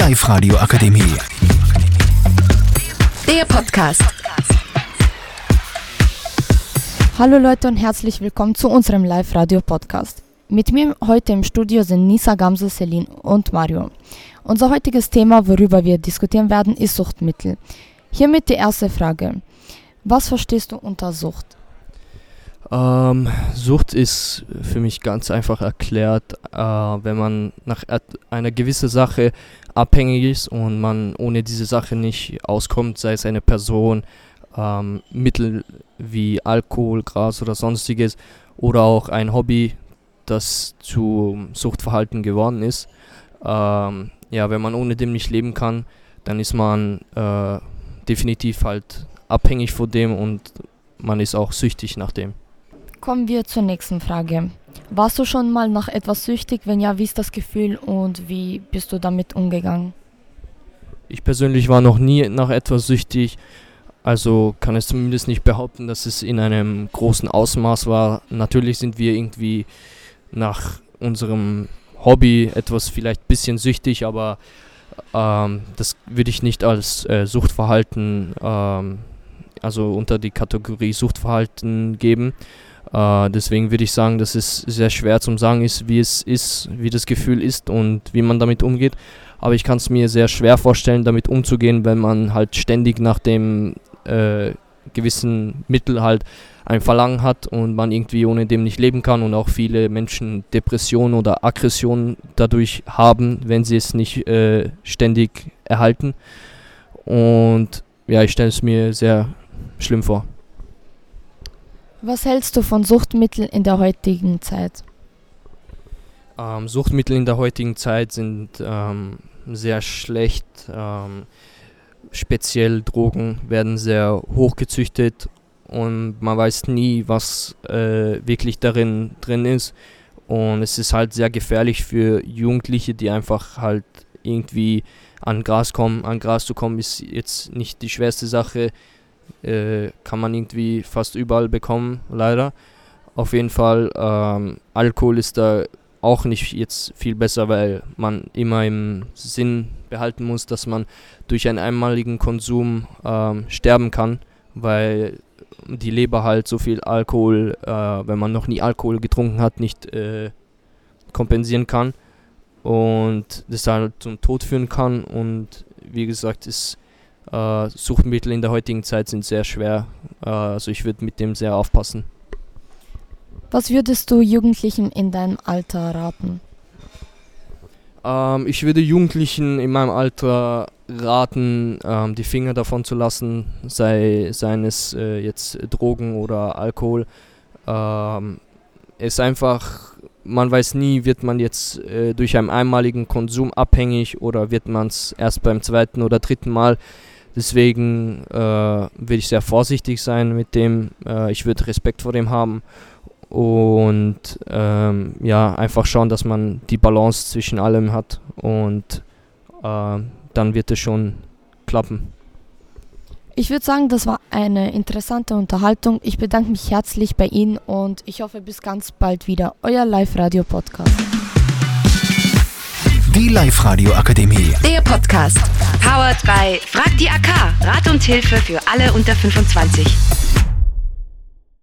Live-Radio Akademie. Der Podcast. Hallo Leute und herzlich willkommen zu unserem Live-Radio-Podcast. Mit mir heute im Studio sind Nisa, Gamse, Celine und Mario. Unser heutiges Thema, worüber wir diskutieren werden, ist Suchtmittel. Hiermit die erste Frage. Was verstehst du unter Sucht? Ähm, Sucht ist für mich ganz einfach erklärt, äh, wenn man nach einer gewissen Sache abhängig ist und man ohne diese Sache nicht auskommt, sei es eine Person, ähm, Mittel wie Alkohol, Gras oder sonstiges oder auch ein Hobby, das zu Suchtverhalten geworden ist. Ähm, ja, wenn man ohne dem nicht leben kann, dann ist man äh, definitiv halt abhängig von dem und man ist auch süchtig nach dem. Kommen wir zur nächsten Frage. Warst du schon mal nach etwas süchtig? Wenn ja, wie ist das Gefühl und wie bist du damit umgegangen? Ich persönlich war noch nie nach etwas süchtig, also kann es zumindest nicht behaupten, dass es in einem großen Ausmaß war. Natürlich sind wir irgendwie nach unserem Hobby etwas vielleicht ein bisschen süchtig, aber ähm, das würde ich nicht als äh, Suchtverhalten, ähm, also unter die Kategorie Suchtverhalten geben. Äh, deswegen würde ich sagen, dass es sehr schwer zum sagen ist, wie es ist, wie das Gefühl ist und wie man damit umgeht. Aber ich kann es mir sehr schwer vorstellen, damit umzugehen, wenn man halt ständig nach dem äh, gewissen Mittel halt ein Verlangen hat und man irgendwie ohne dem nicht leben kann und auch viele Menschen Depressionen oder Aggressionen dadurch haben, wenn sie es nicht äh, ständig erhalten. Und ja, ich stelle es mir sehr schlimm vor. Was hältst du von Suchtmitteln in der heutigen Zeit? Ähm, Suchtmittel in der heutigen Zeit sind ähm, sehr schlecht. Ähm, speziell Drogen werden sehr hoch gezüchtet und man weiß nie, was äh, wirklich darin drin ist. Und es ist halt sehr gefährlich für Jugendliche, die einfach halt irgendwie an Gras kommen. An Gras zu kommen ist jetzt nicht die schwerste Sache äh, kann man irgendwie fast überall bekommen, leider. Auf jeden Fall, ähm, Alkohol ist da auch nicht jetzt viel besser, weil man immer im Sinn behalten muss, dass man durch einen einmaligen Konsum ähm, sterben kann, weil die Leber halt so viel Alkohol, äh, wenn man noch nie Alkohol getrunken hat, nicht äh, kompensieren kann und das halt zum Tod führen kann. Und wie gesagt, ist Suchtmittel in der heutigen Zeit sind sehr schwer. Äh, also ich würde mit dem sehr aufpassen. Was würdest du Jugendlichen in deinem Alter raten? Ähm, ich würde Jugendlichen in meinem Alter raten, ähm, die Finger davon zu lassen, sei seien es äh, jetzt Drogen oder Alkohol. Ähm, es ist einfach, man weiß nie, wird man jetzt äh, durch einen einmaligen Konsum abhängig oder wird man es erst beim zweiten oder dritten Mal. Deswegen äh, will ich sehr vorsichtig sein mit dem. Äh, ich würde Respekt vor dem haben und ähm, ja, einfach schauen, dass man die Balance zwischen allem hat und äh, dann wird es schon klappen. Ich würde sagen, das war eine interessante Unterhaltung. Ich bedanke mich herzlich bei Ihnen und ich hoffe bis ganz bald wieder. Euer Live-Radio-Podcast. Die Live-Radio Akademie. Der Podcast. Powered by Frag die AK. Rat und Hilfe für alle unter 25.